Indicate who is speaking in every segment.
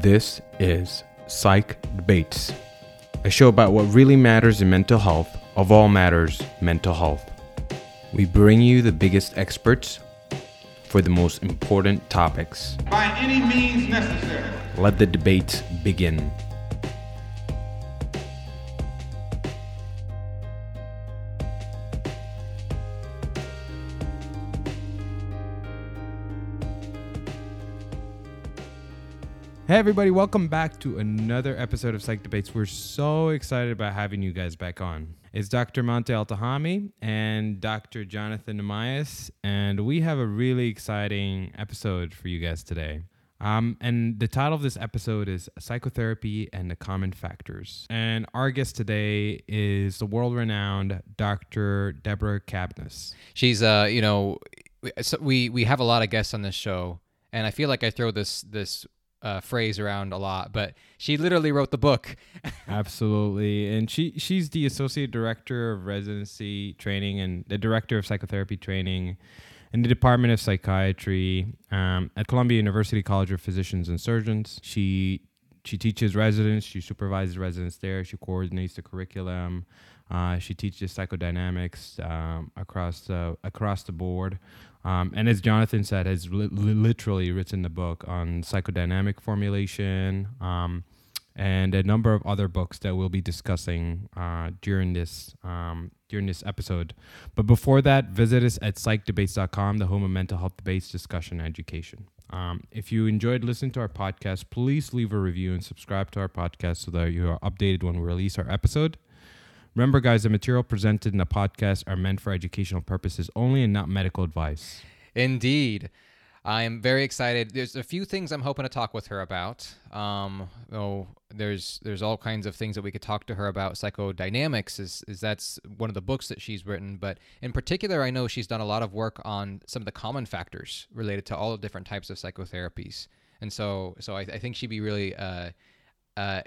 Speaker 1: This is Psych Debates, a show about what really matters in mental health, of all matters, mental health. We bring you the biggest experts for the most important topics.
Speaker 2: by any means necessary.
Speaker 1: Let the debates begin. Hey, everybody, welcome back to another episode of Psych Debates. We're so excited about having you guys back on. It's Dr. Monte Altahami and Dr. Jonathan Namias, and we have a really exciting episode for you guys today. Um, and the title of this episode is Psychotherapy and the Common Factors. And our guest today is the world renowned Dr. Deborah Cabaniss.
Speaker 3: She's uh, you know, we we have a lot of guests on this show, and I feel like I throw this this uh, phrase around a lot, but she literally wrote the book.
Speaker 1: Absolutely. And she she's the associate director of residency training and the director of psychotherapy training in the Department of Psychiatry um, at Columbia University College of Physicians and Surgeons. She she teaches residents, she supervises residents there, she coordinates the curriculum, uh, she teaches psychodynamics um, across the across the board. Um, and as Jonathan said, has li- li- literally written the book on psychodynamic formulation, um, and a number of other books that we'll be discussing uh, during this um, during this episode. But before that, visit us at psychdebates.com, the home of mental health debates, discussion, and education. Um, if you enjoyed listening to our podcast, please leave a review and subscribe to our podcast so that you are updated when we release our episode. Remember, guys, the material presented in the podcast are meant for educational purposes only and not medical advice.
Speaker 3: Indeed. I am very excited. There's a few things I'm hoping to talk with her about. Um, oh, there's there's all kinds of things that we could talk to her about. Psychodynamics is is that's one of the books that she's written, but in particular, I know she's done a lot of work on some of the common factors related to all the different types of psychotherapies. And so, so I, I think she'd be really uh, uh,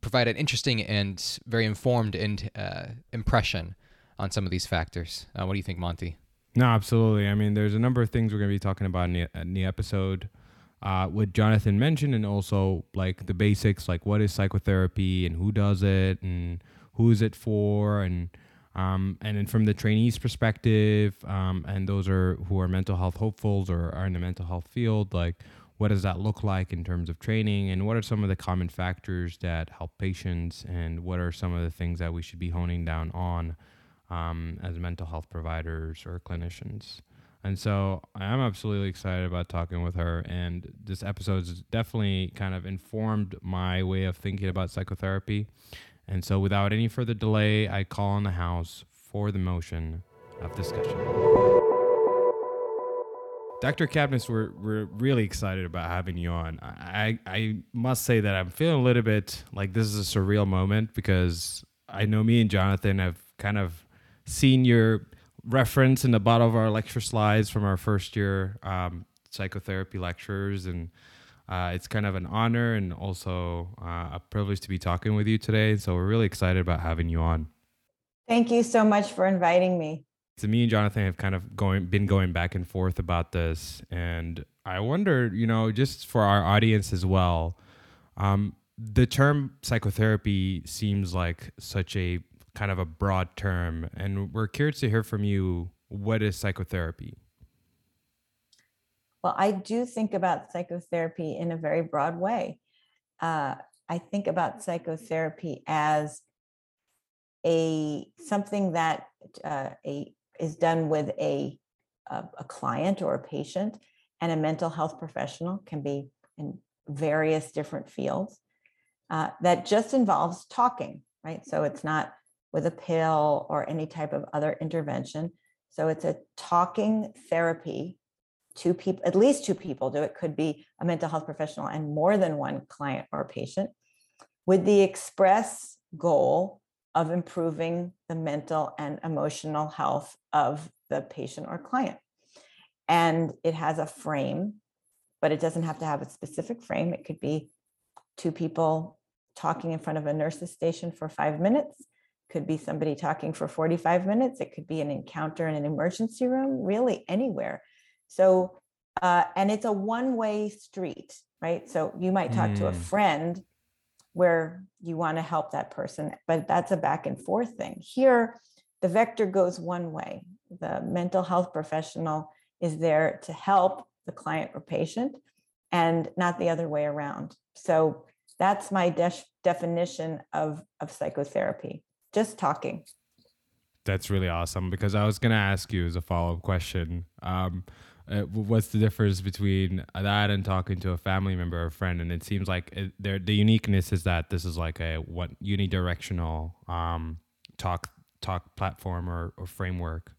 Speaker 3: provide an interesting and very informed and uh, impression on some of these factors. Uh, what do you think, Monty?
Speaker 1: No, absolutely. I mean, there's a number of things we're going to be talking about in the, in the episode. Uh, what Jonathan mentioned, and also like the basics, like what is psychotherapy and who does it and who is it for, and um, and then from the trainees' perspective, um, and those are who are mental health hopefuls or are in the mental health field, like what does that look like in terms of training, and what are some of the common factors that help patients, and what are some of the things that we should be honing down on um, as mental health providers or clinicians. And so I'm absolutely excited about talking with her. And this episode has definitely kind of informed my way of thinking about psychotherapy. And so without any further delay, I call on the House for the motion of discussion. Dr. Cabaniss, we're, we're really excited about having you on. I, I, I must say that I'm feeling a little bit like this is a surreal moment because I know me and Jonathan have kind of seen your reference in the bottom of our lecture slides from our first year um, psychotherapy lectures. And uh, it's kind of an honor and also uh, a privilege to be talking with you today. So we're really excited about having you on.
Speaker 4: Thank you so much for inviting me.
Speaker 1: So me and Jonathan have kind of going been going back and forth about this, and I wonder, you know, just for our audience as well, um, the term psychotherapy seems like such a kind of a broad term, and we're curious to hear from you. What is psychotherapy?
Speaker 4: Well, I do think about psychotherapy in a very broad way. Uh, I think about psychotherapy as a something that uh, a is done with a, a a client or a patient, and a mental health professional can be in various different fields. Uh, that just involves talking, right? So it's not with a pill or any type of other intervention. So it's a talking therapy. Two people, at least two people do it. Could be a mental health professional and more than one client or patient, with the express goal of improving the mental and emotional health of the patient or client. And it has a frame, but it doesn't have to have a specific frame. It could be two people talking in front of a nurse's station for five minutes could be somebody talking for 45 minutes it could be an encounter in an emergency room really anywhere so uh, and it's a one way street right? So you might talk to a
Speaker 1: Mm.
Speaker 4: friend where you want to help that person, but that's a back and forth thing. Here, the vector goes one way. The mental health professional is there to help the client or patient and not the other way around. So that's my def- definition of, of psychotherapy, just talking.
Speaker 1: That's really awesome because I was gonna ask you as a follow up question. Um, uh, what's the difference between that and talking to a family member or friend? And it seems like it, the uniqueness is that this is like a what unidirectional um, talk talk platform or, or framework.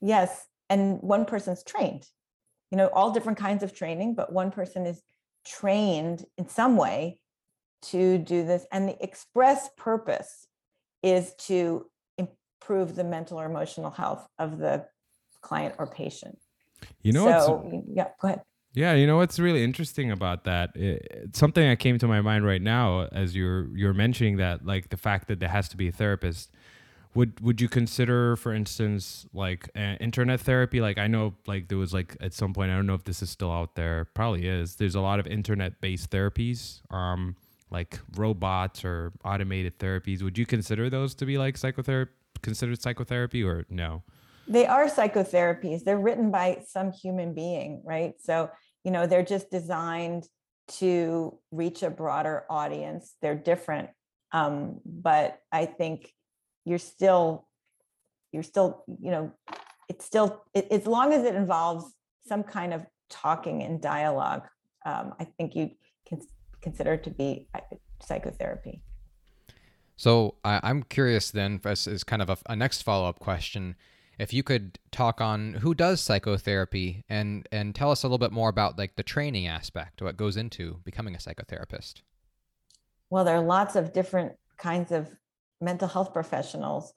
Speaker 4: Yes, and one person's trained. You know, all different kinds of training, but one person is trained in some way to do this. And the express purpose is to improve the mental or emotional health of the client or patient.
Speaker 1: You know, what's-
Speaker 4: so yeah, go ahead.
Speaker 1: Yeah, you know what's really interesting about that? It, it's something that came to my mind right now as you're you're mentioning that, like the fact that there has to be a therapist. Would would you consider, for instance, like uh, internet therapy? Like I know, like there was like at some point, I don't know if this is still out there. Probably is. There's a lot of internet based therapies, um, like robots or automated therapies. Would you consider those to be like psychotherapy? Considered psychotherapy or no?
Speaker 4: They are psychotherapies. They're written by some human being, right? So, you know, they're just designed to reach a broader audience. They're different. Um, but I think you're still, you're still, you know, it's still, it, as long as it involves some kind of talking and dialogue, um, I think you can consider it to be uh, psychotherapy.
Speaker 3: So I'm curious then, as, as kind of a, a next follow up question, if you could talk on who does psychotherapy and and tell us a little bit more about like the training aspect, what goes into becoming a psychotherapist.
Speaker 4: Well, there are lots of different kinds of mental health professionals,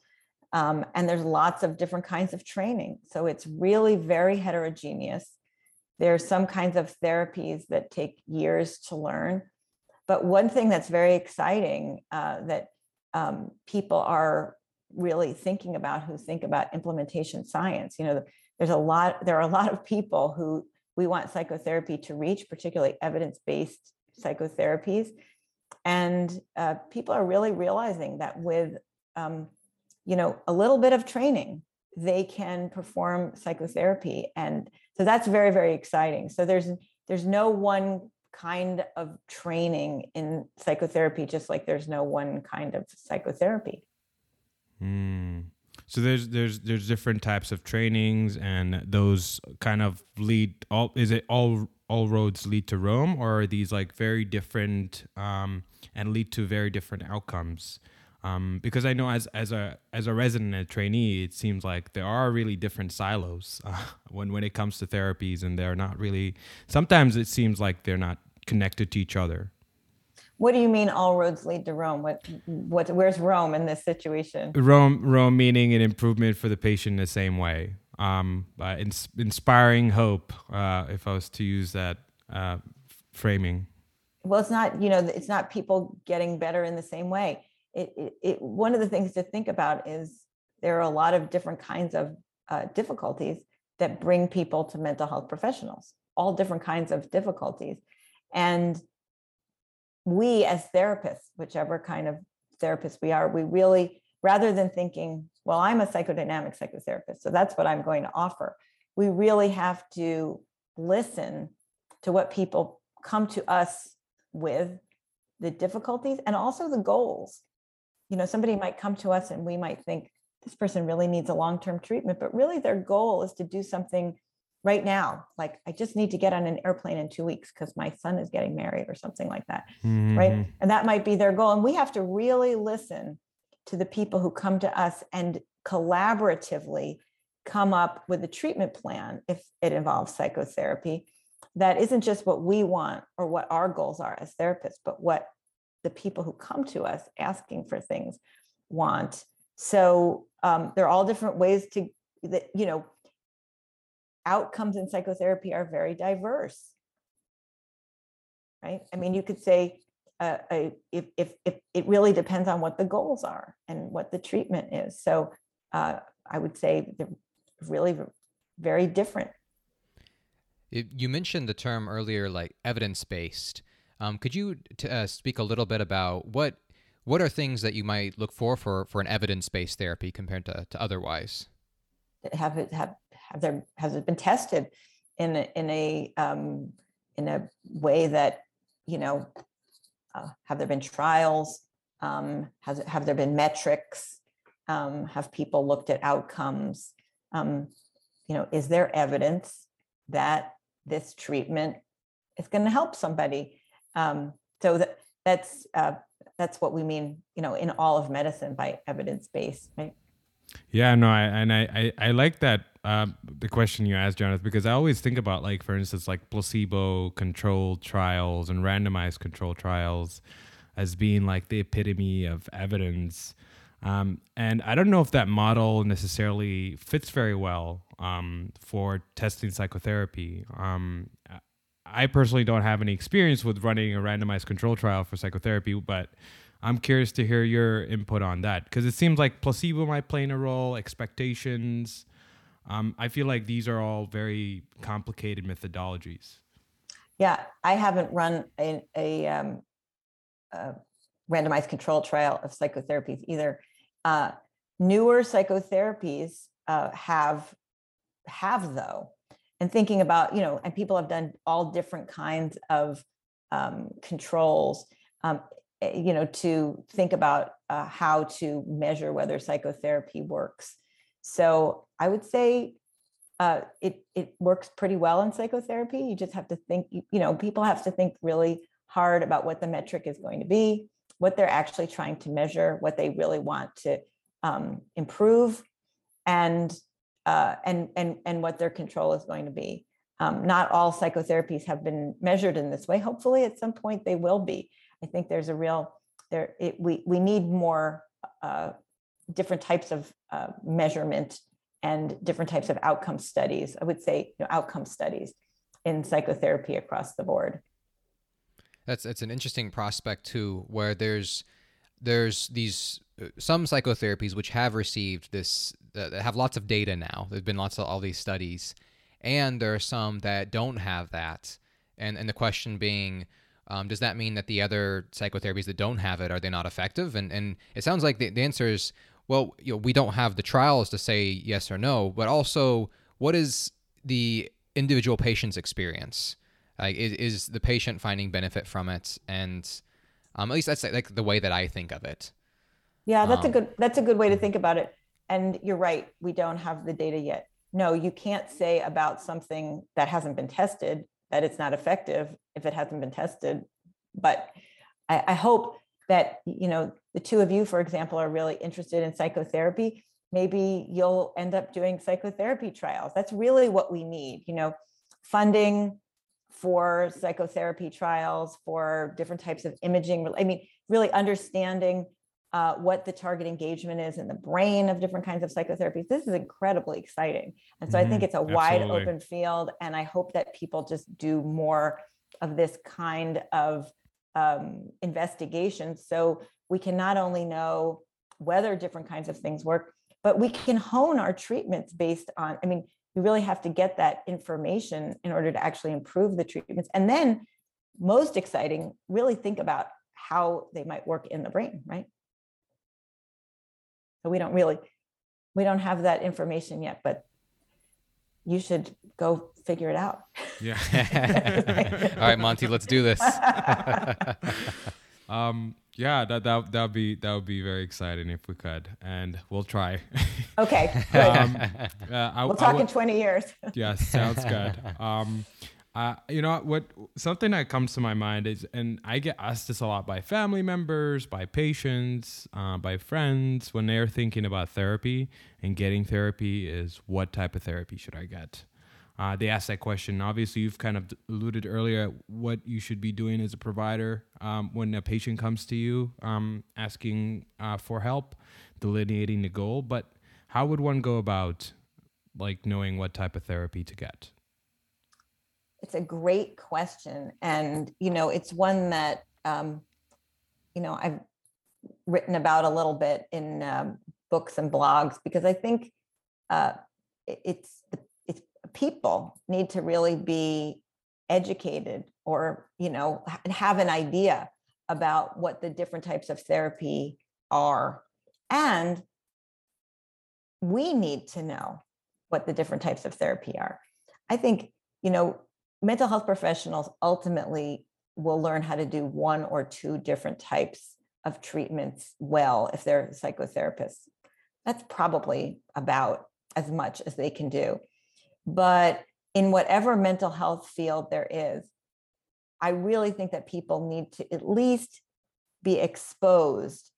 Speaker 4: um, and there's lots of different kinds of training. So it's really very heterogeneous. There are some kinds of therapies that take years to learn. But one thing that's very exciting uh, that um, people are really thinking about who think about implementation science, you know, there's a lot, there are a lot of people who we want psychotherapy to reach, particularly evidence-based psychotherapies. And uh, people are really realizing that with, um, you know, a little bit of training, they can perform psychotherapy. And so that's very, very exciting. So there's there's no one kind of training in psychotherapy, just like there's no one kind of psychotherapy.
Speaker 1: Hmm. So there's there's there's different types of trainings, and those kind of lead all. Is it all all roads lead to Rome, or are these like very different um, and lead to very different outcomes? Um, because I know as as a as a resident and trainee, it seems like there are really different silos uh, when when it comes to therapies, and they're not really. Sometimes it seems like they're not connected to each other.
Speaker 4: What do you mean all roads lead to Rome? What what where's Rome in this situation?
Speaker 1: Rome, Rome meaning an improvement for the patient in the same way. Um, uh, ins- inspiring hope, uh, if I was to use that uh, framing.
Speaker 4: Well, it's not, you know, it's not people getting better in the same way. It, it, it one of the things to think about is there are a lot of different kinds of uh, difficulties that bring people to mental health professionals, all different kinds of difficulties. And we as therapists, whichever kind of therapist we are, we really, rather than thinking, well, I'm a psychodynamic psychotherapist, so that's what I'm going to offer, we really have to listen to what people come to us with, the difficulties and also the goals. You know, somebody might come to us and we might think this person really needs a long term treatment, but really their goal is to do something right now. Like, I just need to get on an airplane in two weeks because my son is getting married or something like that right
Speaker 1: Mhm.
Speaker 4: and that might be their goal and we have to really listen to the people who come to us and collaboratively come up with a treatment plan if it involves psychotherapy that isn't just what we want or what our goals are as therapists but what the people who come to us asking for things want so um, there are all different ways to that you know outcomes in psychotherapy are very diverse right? I mean, you could say uh, a, if, if, if it really depends on what the goals are and what the treatment is. So uh, I would say they're really very different.
Speaker 3: It, you mentioned the term earlier, like evidence based. Um, could you t- uh, speak a little bit about what what are things that you might look for for, for an evidence based therapy compared to, to otherwise?
Speaker 4: Have it have have there has it been tested in a, in a um, in a way that you know uh, have there been trials? Um, has have there been metrics? Um, have people looked at outcomes? Um, you know, is there evidence that this treatment is going to help somebody? Um, so that that's uh, that's what we mean, you know, in all of medicine by evidence based, right?
Speaker 1: Yeah, no, I, and I, I, I like that uh, the question you asked, Jonathan, because I always think about like, for instance, like placebo controlled trials and randomized controlled trials as being like the epitome of evidence. Um, and I don't know if that model necessarily fits very well um, for testing psychotherapy. Um, I personally don't have any experience with running a randomized control trial for psychotherapy, but I'm curious to hear your input on that because it seems like placebo might play in a role, expectations. Um, I feel like these are all very complicated methodologies.
Speaker 4: Yeah, I haven't run a, a, um, a randomized control trial of psychotherapies either. Uh, newer psychotherapies uh, have have though, and thinking about you know, and people have done all different kinds of um, controls. Um, you know, to think about uh, how to measure whether psychotherapy works. So I would say uh, it it works pretty well in psychotherapy. You just have to think, you know, people have to think really hard about what the metric is going to be, what they're actually trying to measure, what they really want to um, improve, and uh, and and and what their control is going to be. Um, not all psychotherapies have been measured in this way. Hopefully, at some point they will be. I think there's a real there. It, we we need more uh, different types of uh, measurement and different types of outcome studies. I would say you know, outcome studies in psychotherapy across the board.
Speaker 3: That's that's an interesting prospect too, where there's there's these uh, some psychotherapies which have received this uh, have lots of data now. There's been lots of all these studies, and there are some that don't have that. And and the question being, um, does that mean that the other psychotherapies that don't have it are they not effective? And and it sounds like the, the answer is well, you know, we don't have the trials to say yes or no, but also what is the individual patient's experience? Like, is, is the patient finding benefit from it? And um, at least that's like the way that I think of it.
Speaker 4: Yeah, that's um, a good that's a good way to think about it. And you're right, we don't have the data yet. No, you can't say about something that hasn't been tested that it's not effective if it hasn't been tested. But I, I hope that you know the two of you, for example, are really interested in psychotherapy. Maybe you'll end up doing psychotherapy trials. That's really what we need. You know, funding for psychotherapy trials for different types of imaging. I mean, really understanding uh, what the target engagement is in the brain of different kinds of psychotherapies. This is incredibly exciting. And so mm-hmm. I think mm-hmm. it's a wide open field. And I hope that people just do more of this kind of um, investigation so we can not only know whether different kinds of things work, but we can hone our treatments based on, I mean, you really have to get that information in order to actually improve the treatments. And then, most exciting, really think about how they might work in the brain, right? So we don't really, we don't have that information yet, but you should go figure it out.
Speaker 1: Yeah.
Speaker 3: All right, Monty, let's do this.
Speaker 1: um, yeah, that that that would be that would be very exciting if we could, and we'll try.
Speaker 4: Okay, um, uh, I, we'll talk in twenty years.
Speaker 1: yes, sounds good. Um, uh, you know what? Something that comes to my mind is, and I get asked this a lot by family members, by patients, uh, by friends when they're thinking about therapy and getting therapy. Is what type of therapy should I get? Uh, they ask that question. Obviously, you've kind of alluded earlier at what you should be doing as a provider um, when a patient comes to you um, asking uh, for help, delineating the goal. But how would one go about like knowing what type of therapy to get?
Speaker 4: It's a great question, and you know, it's one that um, you know I've written about a little bit in um, books and blogs because I think uh, it's it's people need to really be educated or you know have an idea about what the different types of therapy are and we need to know what the different types of therapy are. I think you know mental health professionals ultimately will learn how to do one or two different types of treatments well if they're psychotherapists that's probably about as much as they can do but in whatever mental health field there is I really think that people need to at least be exposed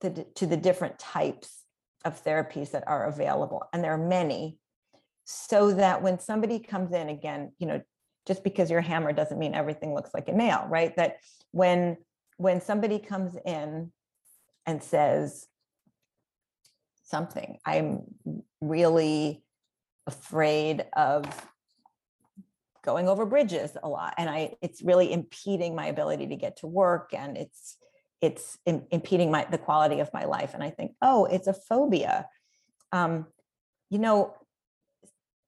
Speaker 4: to, to the different types of therapies that are available. And there are many. So that when somebody comes in again, you know, just because you're hammer doesn't mean everything looks like a nail, right? That when when somebody comes in and says something, I'm really afraid of going over bridges a lot and i it's really impeding my ability to get to work and it's it's in, impeding my the quality of my life and i think oh it's a phobia um, you know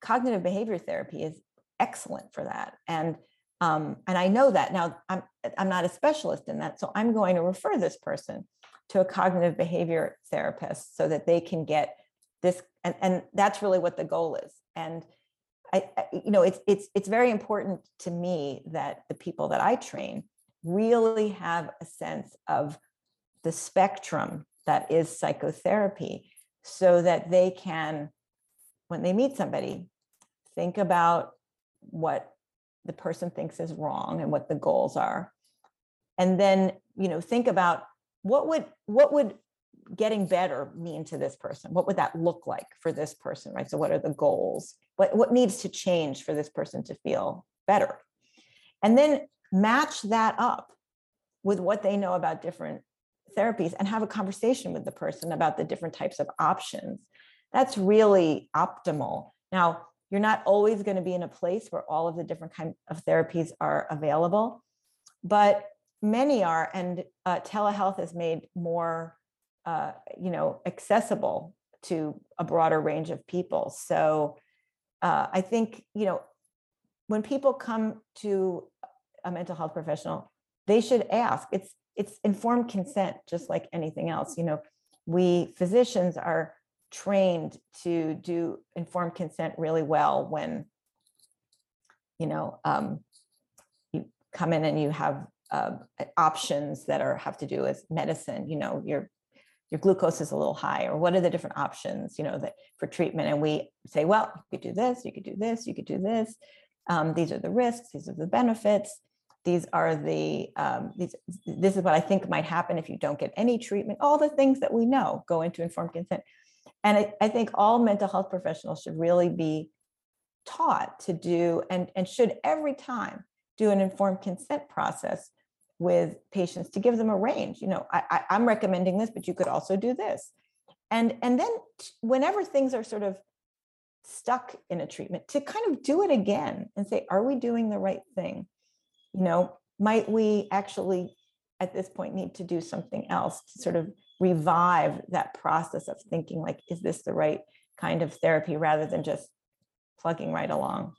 Speaker 4: cognitive behavior therapy is excellent for that. And um, and i know that. Now i'm i'm not a specialist in that so i'm going to refer this person to a cognitive behavior therapist so that they can get this and, and that's really what the goal is. And I, I, you know it's it's it's very important to me that the people that I train really have a sense of the spectrum that is psychotherapy so that they can when they meet somebody think about what the person thinks is wrong and what the goals are and then you know think about what would what would getting better mean to this person? What would that look like for this person, right? So what are the goals? What, what needs to change for this person to feel better? And then match that up with what they know about different therapies and have a conversation with the person about the different types of options. That's really optimal. Now, you're not always going to be in a place where all of the different kind of therapies are available, but many are, and uh, telehealth has made more uh, you know accessible to a broader range of people. So uh, i think you know when people come to a mental health professional they should ask. It's it's informed consent just like anything else. You know we physicians are trained to do informed consent really well when you know um, you come in and you have uh, options that are have to do with medicine you know you're your glucose is a little high or what are the different options you know that for treatment? And we say well you could do this you could do this you could do this. Um, these are the risks these are the benefits these are the um, these this is what i think might happen if you don't get any treatment all the things that we know go into informed consent and I, I think all mental health professionals should really be taught to do and and should every time do an informed consent process with patients to give them a range. You know I, I, am recommending this but you could also do this. And and then whenever things are sort of stuck in a treatment to kind of do it again and say are we doing the right thing? You know might we actually at this point need to do something else to sort of revive that process of thinking like is this the right kind of therapy rather than just plugging right along?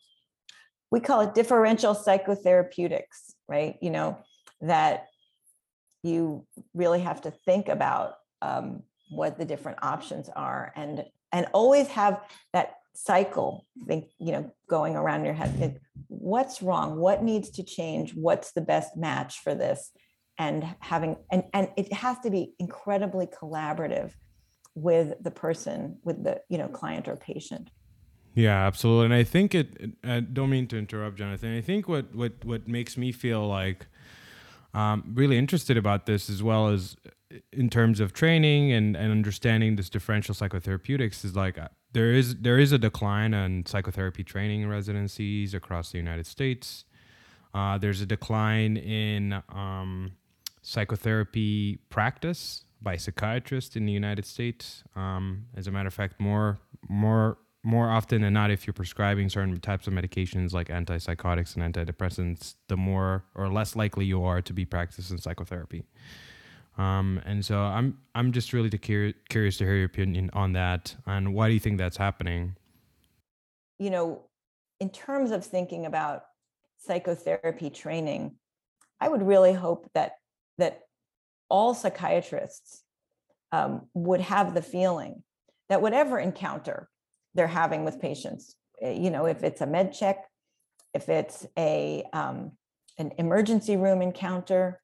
Speaker 4: We call it differential psychotherapeutics right? You know that you really have to think about um, what the different options are and and always have that cycle think you know going around your head what's wrong? What needs to change? What's the best match for this and having and and it has to be incredibly collaborative with the person with the you know client or patient.
Speaker 1: Yeah absolutely. And i think it i don't mean to interrupt jonathan. I think what what what makes me feel like um, really interested about this as well as in terms of training and, and understanding this differential psychotherapeutics is like uh, there is there is a decline in psychotherapy training residencies across the United States. Uh, there's a decline in um, psychotherapy practice by psychiatrists in the United States. Um, as a matter of fact, more more more often than not, if you're prescribing certain types of medications like antipsychotics and antidepressants, the more or less likely you are to be practicing psychotherapy. Um, and so I'm I'm just really cur- curious to hear your opinion on that. And why do you think that's happening?
Speaker 4: You know, in terms of thinking about psychotherapy training, I would really hope that that all psychiatrists um, would have the feeling that whatever encounter they're having with patients, eh, you know, if it's a med check, if it's a um, an emergency room encounter,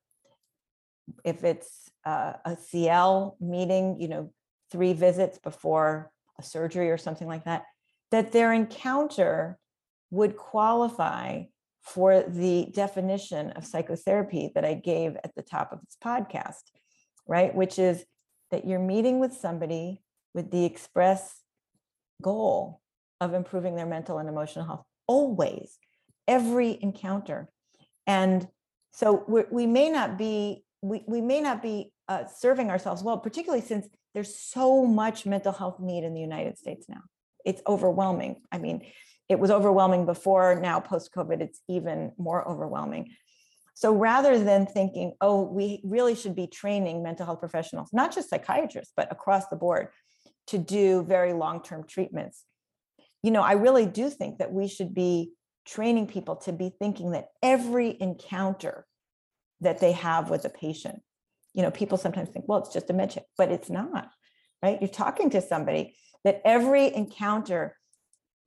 Speaker 4: if it's uh, a CL meeting, you know, three visits before a surgery or something like that, that their encounter would qualify for the definition of psychotherapy that I gave at the top of this podcast, right? Which is that you're meeting with somebody with the express goal of improving their mental and emotional health, always, every encounter. And so we may not be we, we may not be uh, serving ourselves well, particularly since there's so much mental health need in the United States now. It's overwhelming. I mean, it was overwhelming before, now post COVID, it's even more overwhelming. So rather than thinking, oh, we really should be training mental health professionals, not just psychiatrists, but across the board to do very long term treatments, you know, I really do think that we should be training people to be thinking that every encounter that they have with a patient, you know, people sometimes think, well, it's just a med but it's not, right? You're talking to somebody that every encounter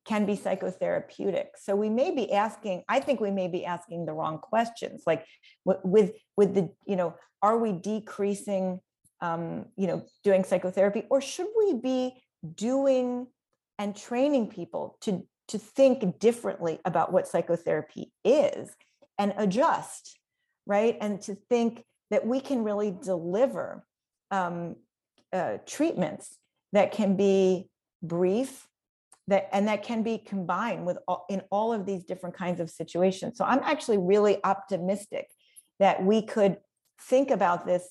Speaker 4: can be psychotherapeutic. So we may be asking, I think we may be asking the wrong questions. Like with with the, you know, are we decreasing um, you know, doing psychotherapy, or should we be doing and training people to to think differently about what psychotherapy is and adjust, right? And to think that we can really deliver um, uh, treatments that can be brief that and that can be combined with all, in all of these different kinds of situations. So i'm actually really optimistic that we could think about this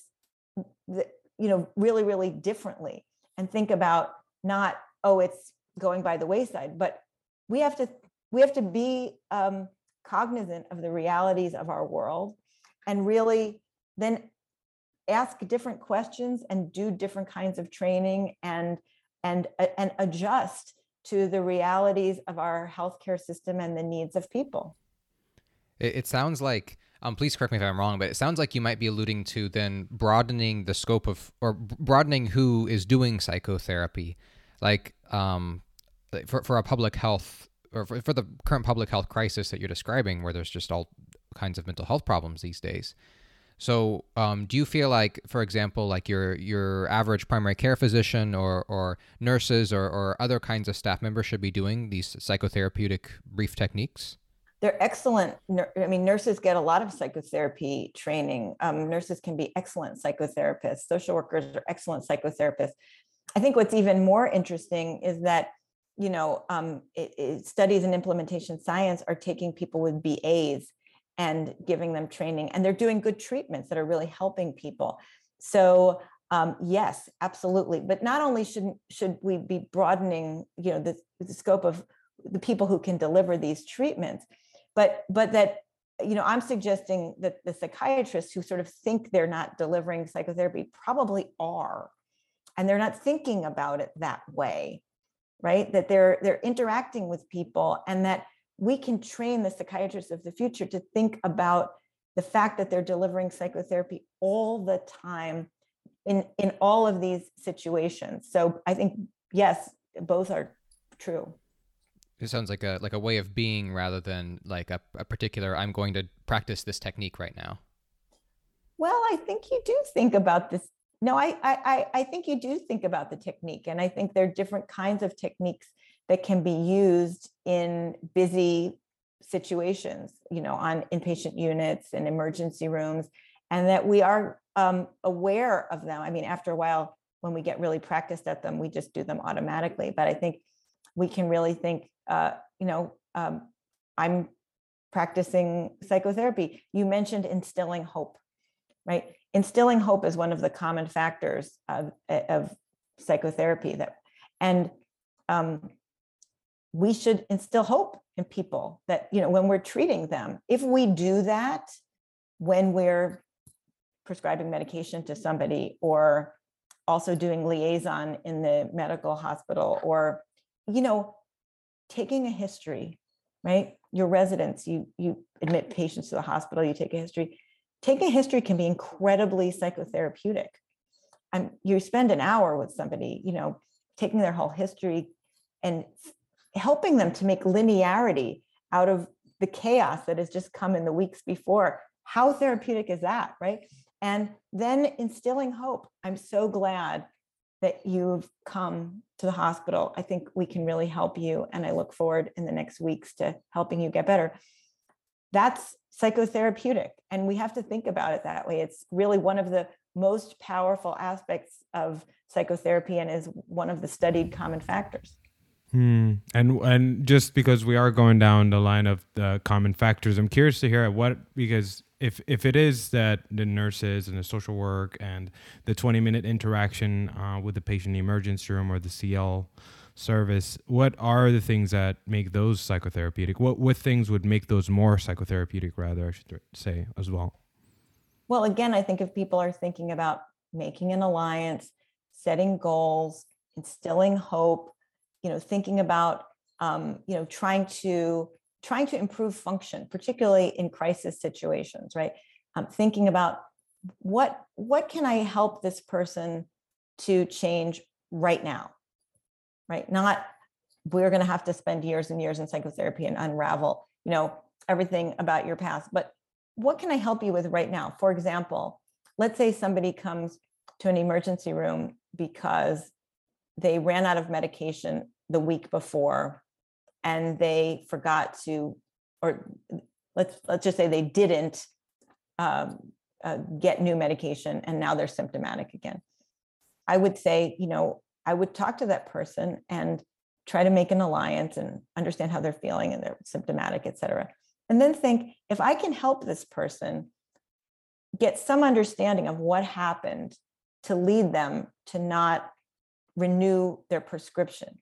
Speaker 4: you know really really differently and think about not oh it's going by the wayside but we have to we have to be um, cognizant of the realities of our world and really then ask different questions and do different kinds of training and and and adjust to the realities of our healthcare system and the needs of people.
Speaker 3: It, it sounds like, um, please correct me if I'm wrong, but it sounds like you might be alluding to then broadening the scope of, or broadening who is doing psychotherapy. Like, um, for, for a public health, or for, for the current public health crisis that you're describing, where there's just all kinds of mental health problems these days. So, um, do you feel like, for example, like your your average primary care physician or or nurses or, or other kinds of staff members should be doing these psychotherapeutic brief techniques?
Speaker 4: They're excellent. I mean, nurses get a lot of psychotherapy training. Um, nurses can be excellent psychotherapists. Social workers are excellent psychotherapists. I think what's even more interesting is that you know um, it, it, studies in implementation science are taking people with BAs and giving them training and they're doing good treatments that are really helping people. So um, yes absolutely. But not only should should we be broadening you know the, the scope of the people who can deliver these treatments but but that you know i'm suggesting that the psychiatrists who sort of think they're not delivering psychotherapy probably are and they're not thinking about it that way right? That they're they're interacting with people and that we can train the psychiatrists of the future to think about the fact that they're delivering psychotherapy all the time in in all of these situations. So i think yes both are true.
Speaker 3: It sounds like a like a way of being rather than like a, a particular i'm going to practice this technique right now.
Speaker 4: Well i think you do think about this no I, I i think you do think about the technique and i think there are different kinds of techniques that can be used in busy situations, you know, on inpatient units and emergency rooms, and that we are um, aware of them. I mean, after a while, when we get really practiced at them, we just do them automatically. But I think we can really think, uh, you know, um, I'm practicing psychotherapy. You mentioned instilling hope, right? Instilling hope is one of the common factors of, of psychotherapy that, and um, we should instill hope in people that you know when we're treating them if we do that when we're prescribing medication to somebody or also doing liaison in the medical hospital or you know taking a history right? Your residents, you you admit patients to the hospital, you take a history. Taking a history can be incredibly psychotherapeutic. And you spend an hour with somebody, you know, taking their whole history and helping them to make linearity out of the chaos that has just come in the weeks before. How therapeutic is that, right? And then instilling hope. I'm so glad that you've come to the hospital. I think we can really help you. And I look forward in the next weeks to helping you get better. That's psychotherapeutic. And we have to think about it that way. It's really one of the most powerful aspects of psychotherapy and is one of the studied common factors.
Speaker 1: Hmm. And and just because we are going down the line of the common factors, I'm curious to hear what because if if it is that the nurses and the social work and the 20 minute interaction uh, with the patient in the emergency room or the CL service, what are the things that make those psychotherapeutic? What what things would make those more psychotherapeutic? Rather, I should say as well.
Speaker 4: Well, again, I think if people are thinking about making an alliance, setting goals, instilling hope, you know, thinking about um, you know trying to trying to improve function, particularly in crisis situations, right? Um, thinking about what what can I help this person to change right now, right? Not we're going to have to spend years and years in psychotherapy and unravel, you know, everything about your past, but what can I help you with right now? For example, let's say somebody comes to an emergency room because they ran out of medication the week before and they forgot to or let's let's just say they didn't um, uh, get new medication and now they're symptomatic again. I would say you know i would talk to that person and try to make an alliance and understand how they're feeling and they're symptomatic et cetera and then think if i can help this person get some understanding of what happened to lead them to not renew their prescription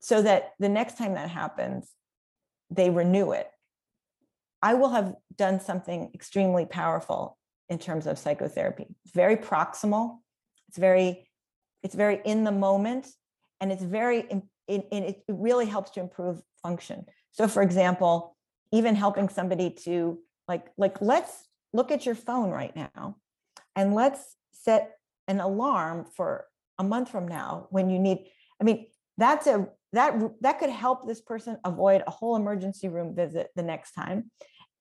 Speaker 4: so that the next time that happens, they renew it. I will have done something extremely powerful in terms of psychotherapy. It's very proximal. It's very, it's very in the moment, and it's very, it, it really helps to improve function. So, for example, even helping somebody to like, like let's look at your phone right now, and let's set an alarm for a month from now when you need. I mean, that's a that that could help this person avoid a whole emergency room visit the next time.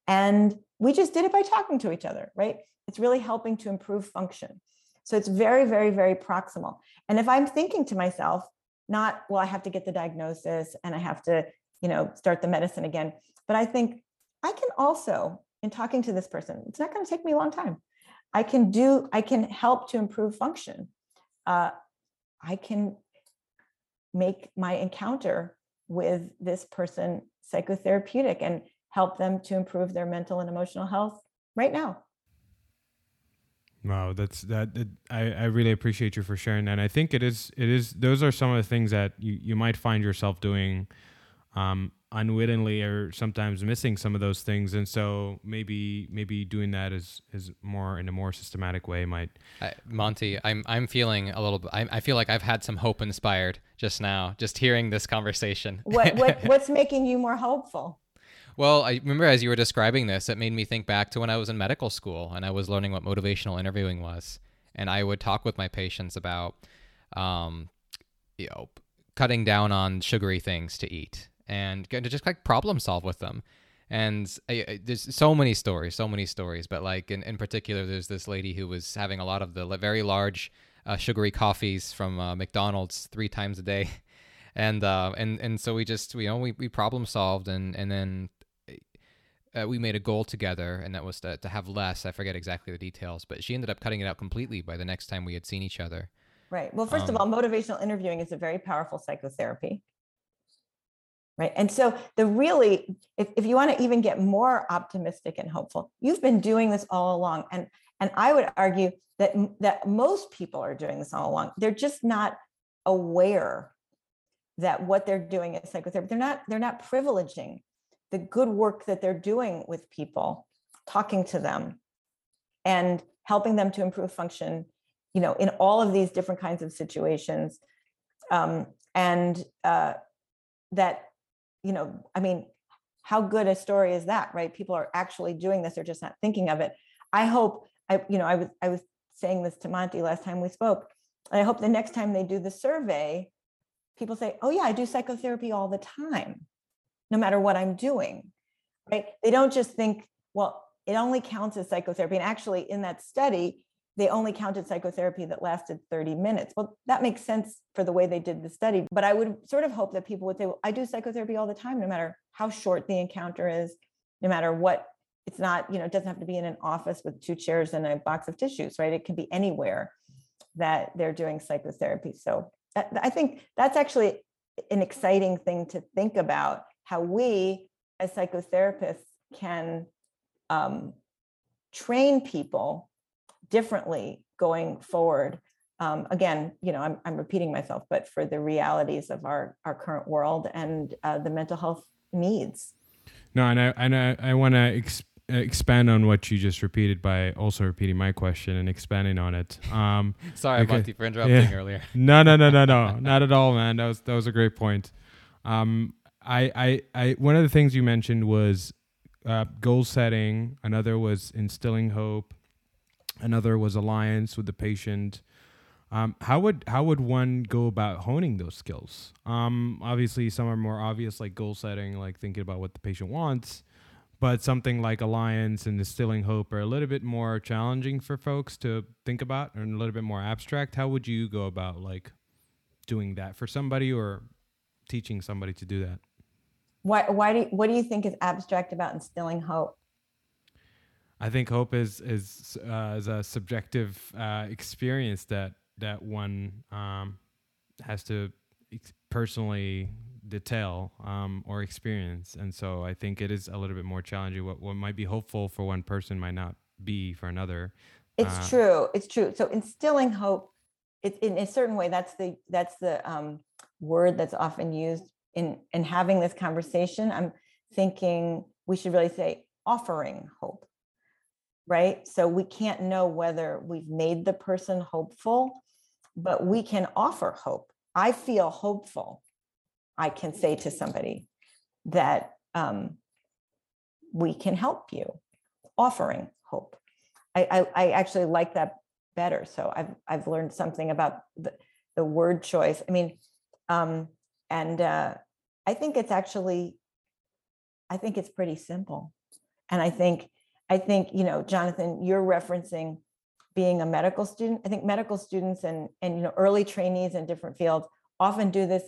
Speaker 4: And we just did it by talking to each other right? It's really helping to improve function. So it's very very very proximal. And if i'm thinking to myself not well i have to get the diagnosis and i have to you know start the medicine again but i think i can also in talking to this person it's not going to take me a long time i can do i can help to improve function. Uh, i can make my encounter with this person psychotherapeutic and help them to improve their mental and emotional health right now.
Speaker 1: Wow, that's that. It, I I really appreciate you for sharing that. And I think it is it is those are some of the things that you you might find yourself doing um, unwittingly or sometimes missing some of those things. And so maybe maybe doing that is is more in a more systematic way might
Speaker 3: uh, monty i'm i'm feeling a little bit I, I feel like i've had some hope inspired just now just hearing this conversation.
Speaker 4: What, what what's making you more hopeful?
Speaker 3: Well, I remember as you were describing this, it made me think back to when I was in medical school and I was learning what motivational interviewing was. And I would talk with my patients about, um, you know, cutting down on sugary things to eat and to just like problem solve with them. And I, I, there's so many stories, so many stories. But like in, in particular, there's this lady who was having a lot of the very large uh, sugary coffees from uh, McDonald's three times a day, and uh, and and so we just you know we, we problem solved and and then uh, we made a goal together, and that was to, to have less. I forget exactly the details, but she ended up cutting it out completely by the next time we had seen each other.
Speaker 4: Right. Well, first um, of all, motivational interviewing is a very powerful psychotherapy right? And so the really if, if you want to even get more optimistic and hopeful you've been doing this all along. And and i would argue that that most people are doing this all along. They're just not aware that what they're doing is psychotherapy they're not they're not privileging the good work that they're doing with people talking to them and helping them to improve function you know in all of these different kinds of situations. Um, and uh, that you know, I mean, how good a story is that, right? People are actually doing this, they're just not thinking of it. I hope I, you know, I was I was saying this to Monty last time we spoke. and I hope the next time they do the survey, people say, "Oh yeah, I do psychotherapy all the time, no matter what I'm doing." Right? They don't just think, "Well, it only counts as psychotherapy." And actually, in that study, they only counted psychotherapy that lasted 30 minutes. Well, that makes sense for the way they did the study. But I would sort of hope that people would say, well, I do psychotherapy all the time, no matter how short the encounter is, no matter what. It's not, you know, it doesn't have to be in an office with two chairs and a box of tissues, right? It can be anywhere that they're doing psychotherapy. So I think that's actually an exciting thing to think about how we as psychotherapists can um, train people differently going forward. Um, again, you know, I'm, I'm repeating myself, but for the realities of our, our current world and uh, the mental health needs.
Speaker 1: No, and I and I, I want to ex- expand on what you just repeated by also repeating my question and expanding on it. Um,
Speaker 3: Sorry, okay. Monty, for interrupting yeah. earlier.
Speaker 1: no, no, no, no, no, not at all, man. That was that was a great point. Um, I, I, I, one of the things you mentioned was uh, goal setting. Another was instilling hope. Another was alliance with the patient. Um, how would how would one go about honing those skills? Um, obviously, some are more obvious, like goal setting, like thinking about what the patient wants. But something like alliance and instilling hope are a little bit more challenging for folks to think about, and a little bit more abstract. How would you go about like doing that for somebody or teaching somebody to do that?
Speaker 4: Why? Why do? You, what do you think is abstract about instilling hope?
Speaker 1: I think hope is is uh, is a subjective uh, experience that that one um, has to ex- personally detail um, or experience, and so I think it is a little bit more challenging. What what might be hopeful for one person might not be for another.
Speaker 4: It's uh, true. It's true. So instilling hope, it, in a certain way, that's the that's the um, word that's often used in in having this conversation. I'm thinking we should really say offering hope right? So we can't know whether we've made the person hopeful, but we can offer hope. I feel hopeful. I can say to somebody that um, we can help you, offering hope. I, I, I, actually like that better. So I've I've learned something about the, the word choice. I mean, um, and uh, I think it's actually, I think it's pretty simple, and I think I think, you know, Jonathan, you're referencing being a medical student. I think medical students and and you know early trainees in different fields often do this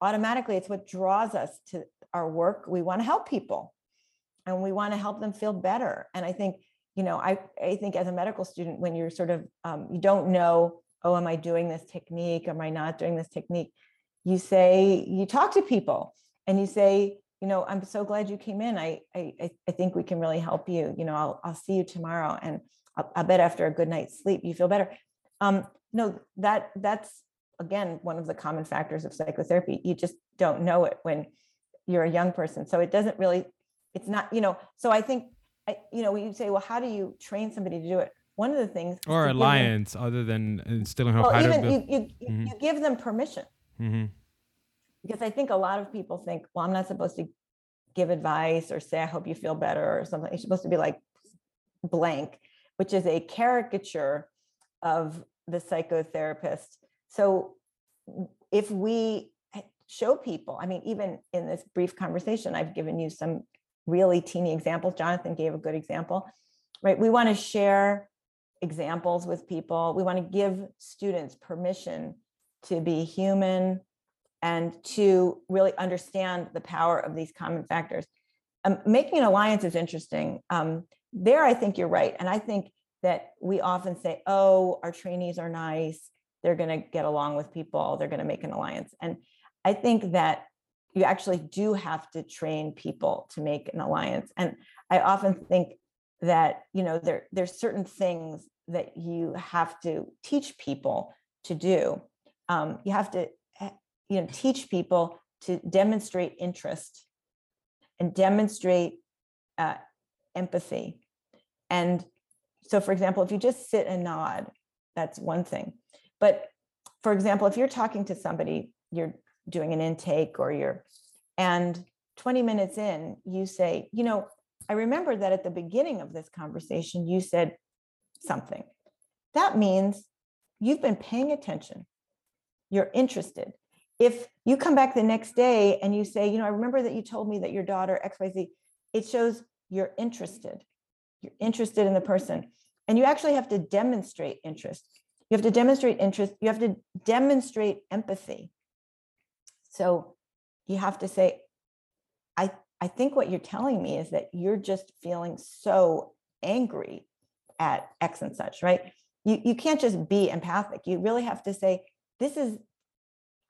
Speaker 4: automatically. It's what draws us to our work. We want to help people and we want to help them feel better. And I think, you know, I, I think as a medical student, when you're sort of um, you don't know, oh, am I doing this technique? Am I not doing this technique? You say, you talk to people and you say, you know, I'm so glad you came in. I, I, I think we can really help you. You know, I'll, I'll see you tomorrow. And I'll, I bet after a good night's sleep, you feel better. Um, no, that that's again, one of the common factors of psychotherapy. You just don't know it when you're a young person. So it doesn't really, it's not, you know, so I think, I, you know, when you say, well, how do you train somebody to do it? One of the things
Speaker 1: or alliance them, other than instilling hope.
Speaker 4: Well, even you, you, mm-hmm. you give them permission. Mm-hmm because I think a lot of people think, well, I'm not supposed to give advice or say, I hope you feel better or something. It's supposed to be like blank, which is a caricature of the psychotherapist. So if we eh, show people, I mean, even in this brief conversation, I've given you some really teeny examples. Jonathan gave a good example, right? We want to share examples with people. We want to give students permission to be human, and to really understand the power of these common factors. Um, making an alliance is interesting. Um, there, I think you're right. And I think that we often say, oh, our trainees are nice. They're going to get along with people. They're going to make an alliance. And I think that you actually do have to train people to make an alliance. And I often think that, you know, there, there's certain things that you have to teach people to do. Um, you have to you know teach people to demonstrate interest and demonstrate uh, empathy and so for example if you just sit and nod that's one thing but for example if you're talking to somebody you're doing an intake or you're and 20 minutes in, you say, you know, I remember that at the beginning of this conversation, you said something. That means you've been paying attention, you're interested. If you come back the next day and you say, you know, I remember that you told me that your daughter XYZ, it shows you're interested. You're interested in the person. And you actually have to demonstrate interest. You have to demonstrate interest. You have to demonstrate empathy. So you have to say, I, I think what you're telling me is that you're just feeling so angry at X and such, right? You, you can't just be empathic. You really have to say, this is,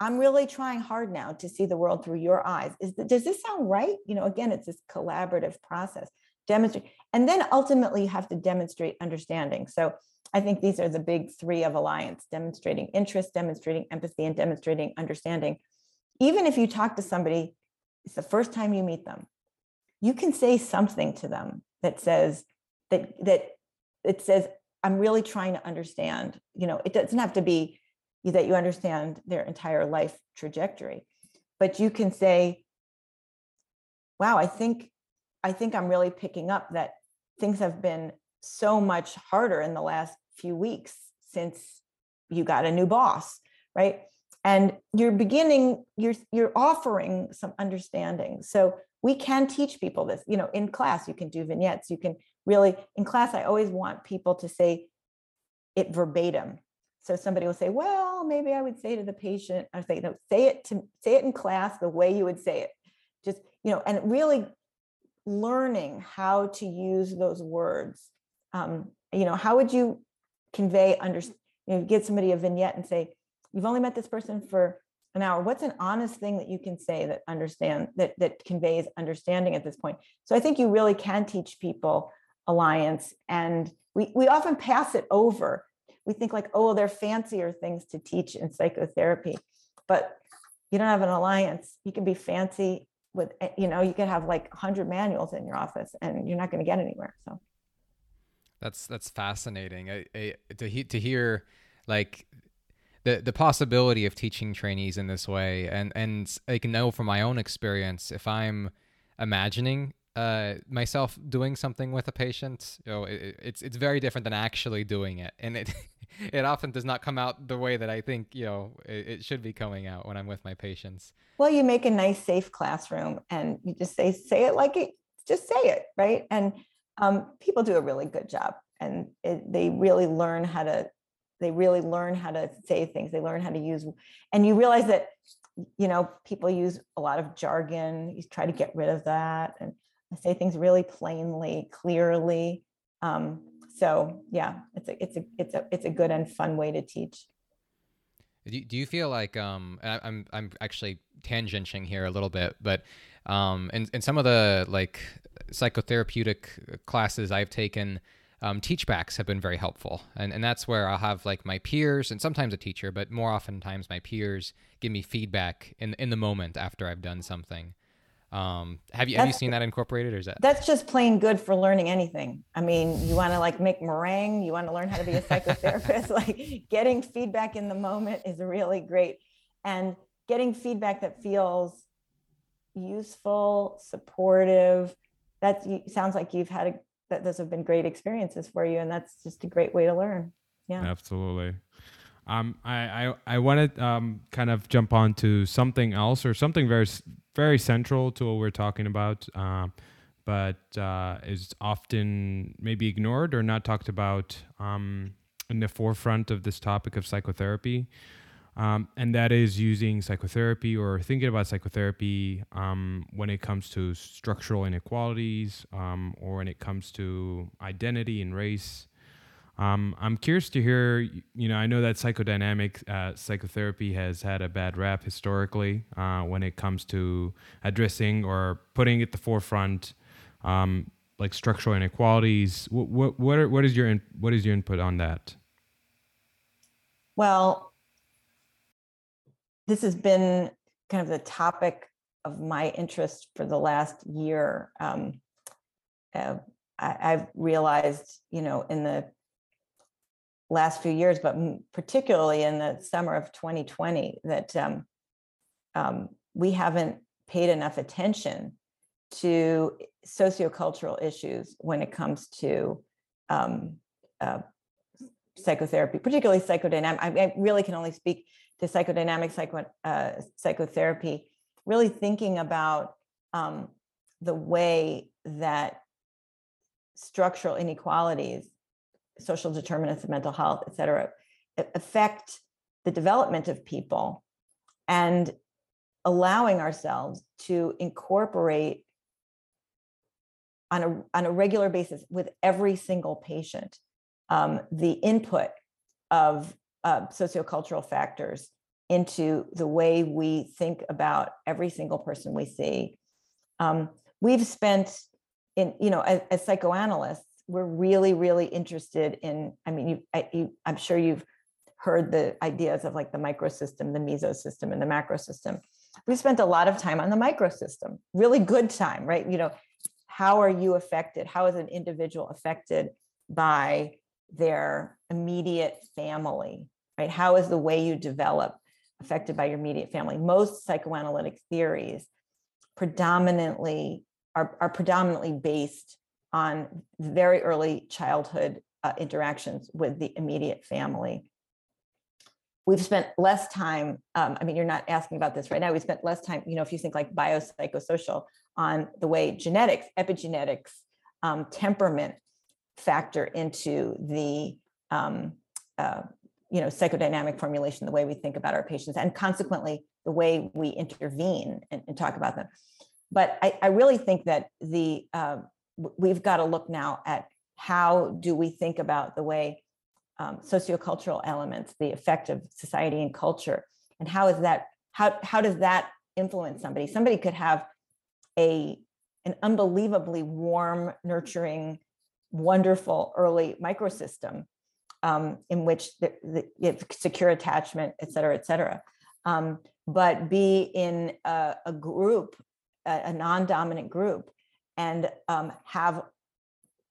Speaker 4: I'm really trying hard now to see the world through your eyes. Is does this sound right? You know, again, it's this collaborative process. Demonstrate, and then ultimately you have to demonstrate understanding. So I think these are the big three of alliance: demonstrating interest, demonstrating empathy, and demonstrating understanding. Even if you talk to somebody, it's the first time you meet them, you can say something to them that says that that it says i'm really trying to understand you know it doesn't have to be that you understand their entire life trajectory. But you can say wow i think i think i'm really picking up that things have been so much harder in the last few weeks since you got a new boss right? And you're beginning you're you're offering some understanding. So we can teach people this you know in class you can do vignettes you can really in class i always want people to say it verbatim so somebody will say well maybe i would say to the patient i say no say it to say it in class the way you would say it. Just you know and really learning how to use those words. Um, you know how would you convey under you know get somebody a vignette and say you've only met this person for an hour. What's an honest thing that you can say that understand that that conveys understanding at this point? So i think you really can teach people alliance and we we often pass it over we think like oh well, they're fancier things to teach in psychotherapy but you don't have an alliance. You can be fancy with eh, you know you could have like 100 manuals in your office and you're not going to get anywhere so.
Speaker 3: That's that's fascinating. I, I, to he, to hear like the the possibility of teaching trainees in this way and and I can know from my own experience if I'm imagining uh, myself doing something with a patient, you know, it, it's it's very different than actually doing it, and it it often does not come out the way that I think you know it, it, should be coming out when I'm with my patients.
Speaker 4: Well, you make a nice, safe classroom, and you just say say it like it, just say it, right? And um, people do a really good job, and it, they really learn how to they really learn how to say things. They learn how to use, and you realize that you know people use a lot of jargon. You try to get rid of that, and I say things really plainly, clearly. Um, so yeah, it's a it's a it's a it's a good and fun way to teach.
Speaker 3: Do, do you feel like um I, I'm I'm actually tangenting here a little bit, but um in, in some of the like psychotherapeutic classes I've taken, um, teachbacks have been very helpful. And, and that's where I'll have like my peers and sometimes a teacher, but more oftentimes my peers give me feedback in, in the moment after I've done something. Um, have you have you seen that incorporated, or is that
Speaker 4: that's just plain good for learning anything? I mean, you want to like make meringue, you want to learn how to be a psychotherapist. like getting feedback in the moment is really great, and getting feedback that feels useful, supportive. That sounds like you've had a, that those have been great experiences for you, and that's just a great way to learn. Yeah,
Speaker 1: absolutely. Um, I I, I want to um, kind of jump on to something else or something very very central to what we're talking about, uh, but uh, is often maybe ignored or not talked about um, in the forefront of this topic of psychotherapy. Um, and that is using psychotherapy or thinking about psychotherapy um, when it comes to structural inequalities um, or when it comes to identity and race. Um, I'm curious to hear, you know, I know that psychodynamic uh, psychotherapy has had a bad rap historically uh, when it comes to addressing or putting at the forefront um, like structural inequalities. What what what, are, what is your in, what is your input on that?
Speaker 4: Well, this has been kind of the topic of my interest for the last year. Um, uh, I, I've realized, you know, in the last few years, but particularly in the summer of 2020, that um, um, we haven't paid enough attention to sociocultural issues when it comes to um, uh, psychotherapy, particularly psychodynamic. I, I, really can only speak to psychodynamic psycho, uh, psychotherapy, really thinking about um, the way that structural inequalities, social determinants of mental health, et cetera, affect the development of people and allowing ourselves to incorporate on a, on a regular basis with every single patient um, the input of uh, sociocultural factors into the way we think about every single person we see. Um, we've spent in, you know, as, as, psychoanalysts, we're really, really interested in, I mean, you, I, you, I'm sure you've heard the ideas of like the microsystem, the mesosystem, and the macrosystem. We spent a lot of time on the microsystem, really good time, right? You know, how are you affected? How is an individual affected by their immediate family, right? How is the way you develop affected by your immediate family? Most psychoanalytic theories predominantly are, are predominantly based on very early childhood uh, interactions with the immediate family. We've spent less time, um, I mean, you're not asking about this right now. We spent less time, you know, if you think like biopsychosocial on the way genetics, epigenetics, um, temperament factor into the um, uh, you know psychodynamic formulation, the way we think about our patients, and consequently the way we intervene and, and talk about them. But I, I, really think that the uh, we've got to look now at how do we think about the way um, sociocultural elements, the effect of society and culture, and how is that how how does that influence somebody? Somebody could have a an unbelievably warm, nurturing, wonderful early microsystem um, in which the, the secure attachment, et cetera, et cetera. Um, but be in a, a group, a, a, non-dominant group, and um, have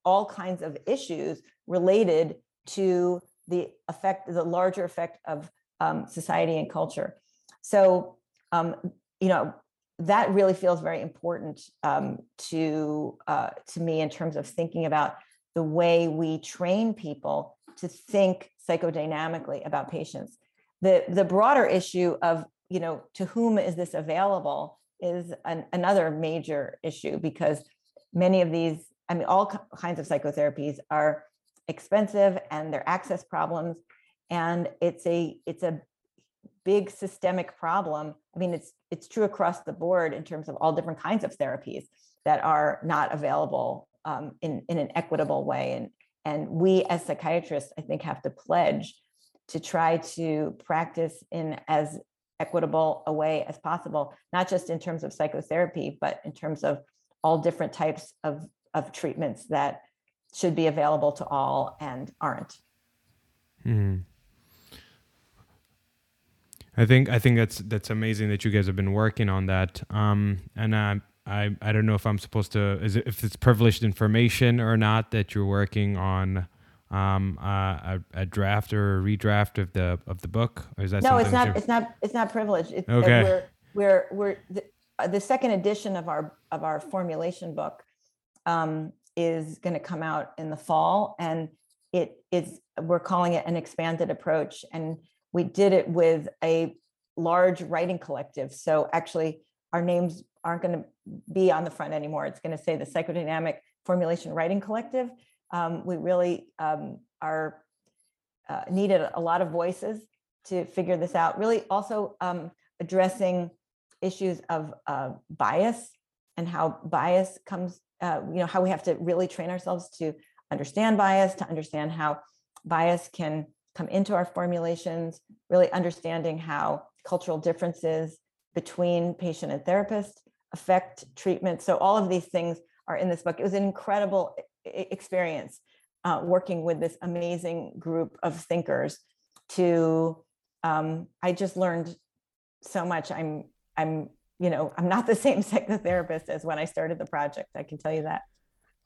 Speaker 4: all kinds of issues related to the effect, the larger effect of um, society and culture. So, um, you know, that really feels very important um, to uh, to me in terms of thinking about the way we train people to think psychodynamically about patients. The the broader issue of you know to whom is this available is an, another major issue because many of these I mean all kinds of psychotherapies are expensive and they're access problems and it's a it's a big systemic problem. I mean, it's it's true across the board in terms of all different kinds of therapies that are not available um, in in an equitable way. And and we as psychiatrists, I think, have to pledge to try to practice in as equitable a way as possible, not just in terms of psychotherapy, but in terms of all different types of of treatments that should be available to all and aren't.
Speaker 1: Mm. I think I think that's that's amazing that you guys have been working on that. Um, and uh, I I don't know if I'm supposed to is it, if it's privileged information or not that you're working on um, uh, a, a, draft or a redraft of the of the book. Or is that
Speaker 4: no? It's not. It's not. It's not privileged. It's, uh,
Speaker 1: okay.
Speaker 4: We're we're we're the, uh, the, second edition of our of our formulation book um, is going to come out in the fall, and it is we're calling it an expanded approach and we did it with a large writing collective. So actually, our names aren't going to be on the front anymore. It's going to say the Psychodynamic Formulation Writing Collective. Um, we really um, are uh, needed a lot of voices to figure this out. Really, also um, addressing issues of uh, bias and how bias comes. Uh, you know how we have to really train ourselves to understand bias, to understand how bias can come into our formulations, really understanding how cultural differences between patient and therapist affect treatment. So all of these things are in this book. It was an incredible experience uh, working with this amazing group of thinkers to um, I just learned so much. I'm I'm you know I'm not the same psychotherapist as when I started the project. I can tell you that.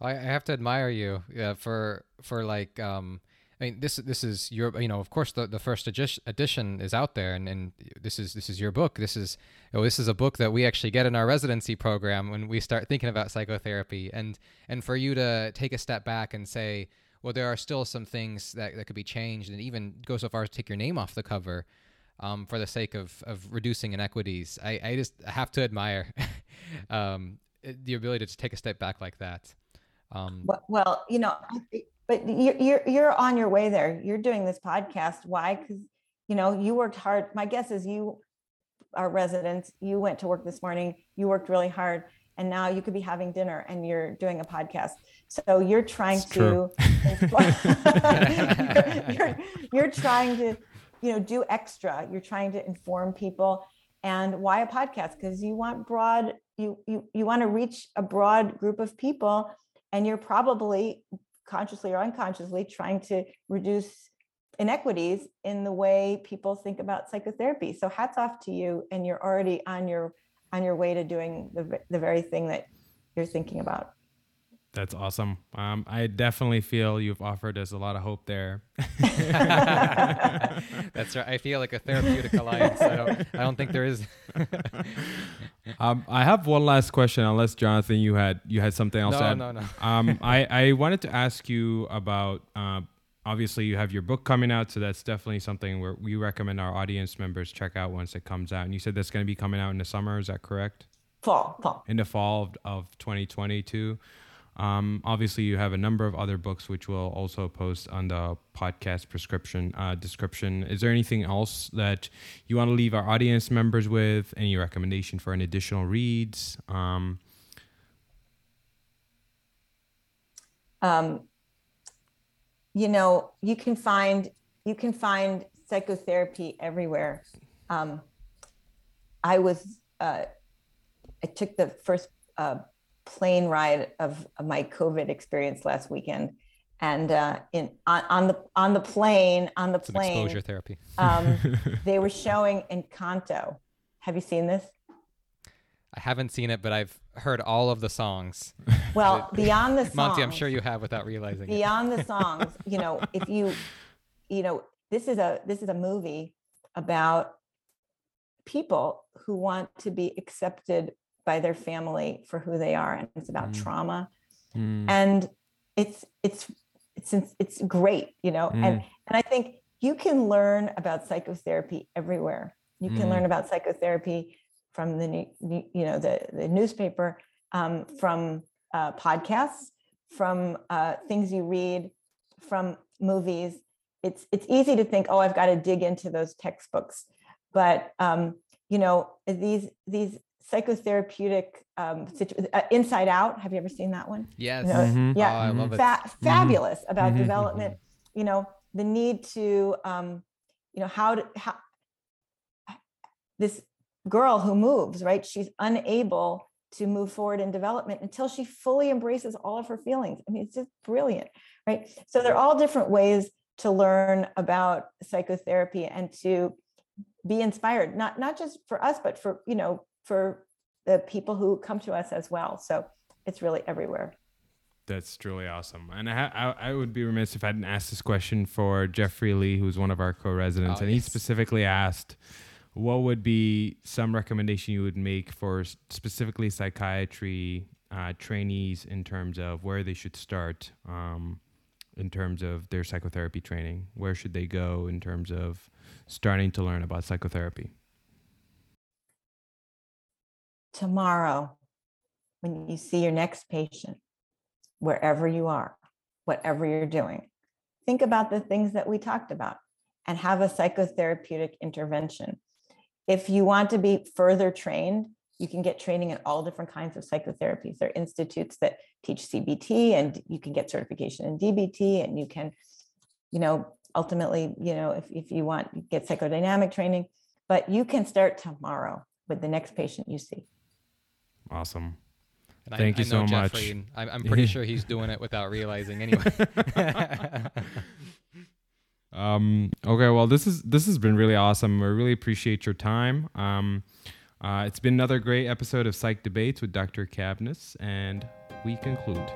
Speaker 3: I have to admire you yeah, for for like um, I mean, this this is your you know of course the, the first edition is out there and, and this is this is your book. This is oh, this is a book that we actually get in our residency program when we start thinking about psychotherapy. And and for you to take a step back and say well there are still some things that, that could be changed and even go so far as to take your name off the cover um, for the sake of, of reducing inequities I, I just have to admire um, the ability to take a step back like that. Um,
Speaker 4: well you know but you're, you're you're on your way there. You're doing this podcast. Why? Because you know you worked hard. My guess is you are residents. You went to work this morning. You worked really hard and now you could be having dinner and you're doing a podcast. So you're trying it's to you're, you're, you're trying to you know do extra. You're trying to inform people. And why a podcast? Because you want broad you you you want to reach a broad group of people and you're probably consciously or unconsciously trying to reduce inequities in the way people think about psychotherapy. So hats off to you and you're already on your on your way to doing the, the very thing that you're thinking about
Speaker 1: that's awesome. Um, I definitely feel you've offered us a lot of hope there.
Speaker 3: That's right. I feel like a therapeutic alliance. I don't, I don't think there is.
Speaker 1: um, I have one last question, unless Jonathan, you had you had something else.
Speaker 3: No,
Speaker 1: to add.
Speaker 3: no, no.
Speaker 1: um, I I wanted to ask you about. Uh, obviously, you have your book coming out, so that's definitely something where we recommend our audience members check out once it comes out. And you said that's going to be coming out in the summer. Is that correct?
Speaker 4: Fall, fall.
Speaker 1: In the fall of, of 2022. Um, obviously, you have a number of other books which we'll also post on the podcast prescription uh, description. Is there anything else that you want to leave our audience members with? Any recommendation for an additional reads? Um,
Speaker 4: um, you know, you can find you can find psychotherapy everywhere. Um, I was uh, I took the first uh, plane ride of, of my COVID experience last weekend. And uh, in on, on, the on the plane on the plane
Speaker 3: exposure therapy.
Speaker 4: um, they were showing Encanto. Have you seen this?
Speaker 3: I haven't seen it, but I've heard all of the songs.
Speaker 4: Well, beyond the songs,
Speaker 3: Monty, I'm sure you have without realizing.
Speaker 4: Beyond the songs, you know, if you, you know, this is a this is a movie about people who want to be accepted by their family for who they are and it's about mm. trauma mm. and it's it's it's it's great you know mm. and and i think you can learn about psychotherapy everywhere you can learn mm. about psychotherapy from the new, you know the the newspaper um, from uh, podcasts from uh, things you read from movies it's it's easy to think oh i've got to dig into those textbooks but um, you know these these psychotherapeutic um, situ- uh, Inside Out. Have you ever seen that one?
Speaker 3: Yes.
Speaker 4: You
Speaker 3: know, mm-hmm.
Speaker 4: Yeah.
Speaker 3: Oh, I love it.
Speaker 4: Fa- mm-hmm. Fabulous about mm-hmm. development. You know, the need to, um, you know, how to, how this girl who moves, right? She's unable to move forward in development until she fully embraces all of her feelings. I mean, it's just brilliant, right? So there are all different ways to learn about psychotherapy and to be inspired, not not just for us, but for you know for the people who come to us as well. So it's really everywhere.
Speaker 1: That's truly awesome. And I, I, I, would be remiss if I didn't ask this question for Jeffrey Lee, who's one of our co-residents, oh, and yes. he specifically asked, what would be some recommendation you would make for specifically psychiatry uh, trainees in terms of where they should start um, in terms of their psychotherapy training? Where should they go in terms of starting to learn about psychotherapy?
Speaker 4: Tomorrow when you see your next patient, wherever you are, whatever you're doing, think about the things that we talked about and have a psychotherapeutic intervention. If you want to be further trained, you can get training in all different kinds of psychotherapies. There are institutes that teach CBT and you can get certification in DBT and you can, you know, ultimately, you know, if, if you want, get psychodynamic training, but you can start tomorrow with the next patient you see.
Speaker 1: Awesome.
Speaker 3: And
Speaker 1: Thank
Speaker 3: I,
Speaker 1: you
Speaker 3: I
Speaker 1: so
Speaker 3: Jeffrey,
Speaker 1: much.
Speaker 3: I'm, I'm pretty sure he's doing it without realizing anyway.
Speaker 1: um, okay, well, this is this has been really awesome. We really appreciate your time. Um, uh, it's been another great episode of Psych Debates with Dr. Cabaniss, and we conclude.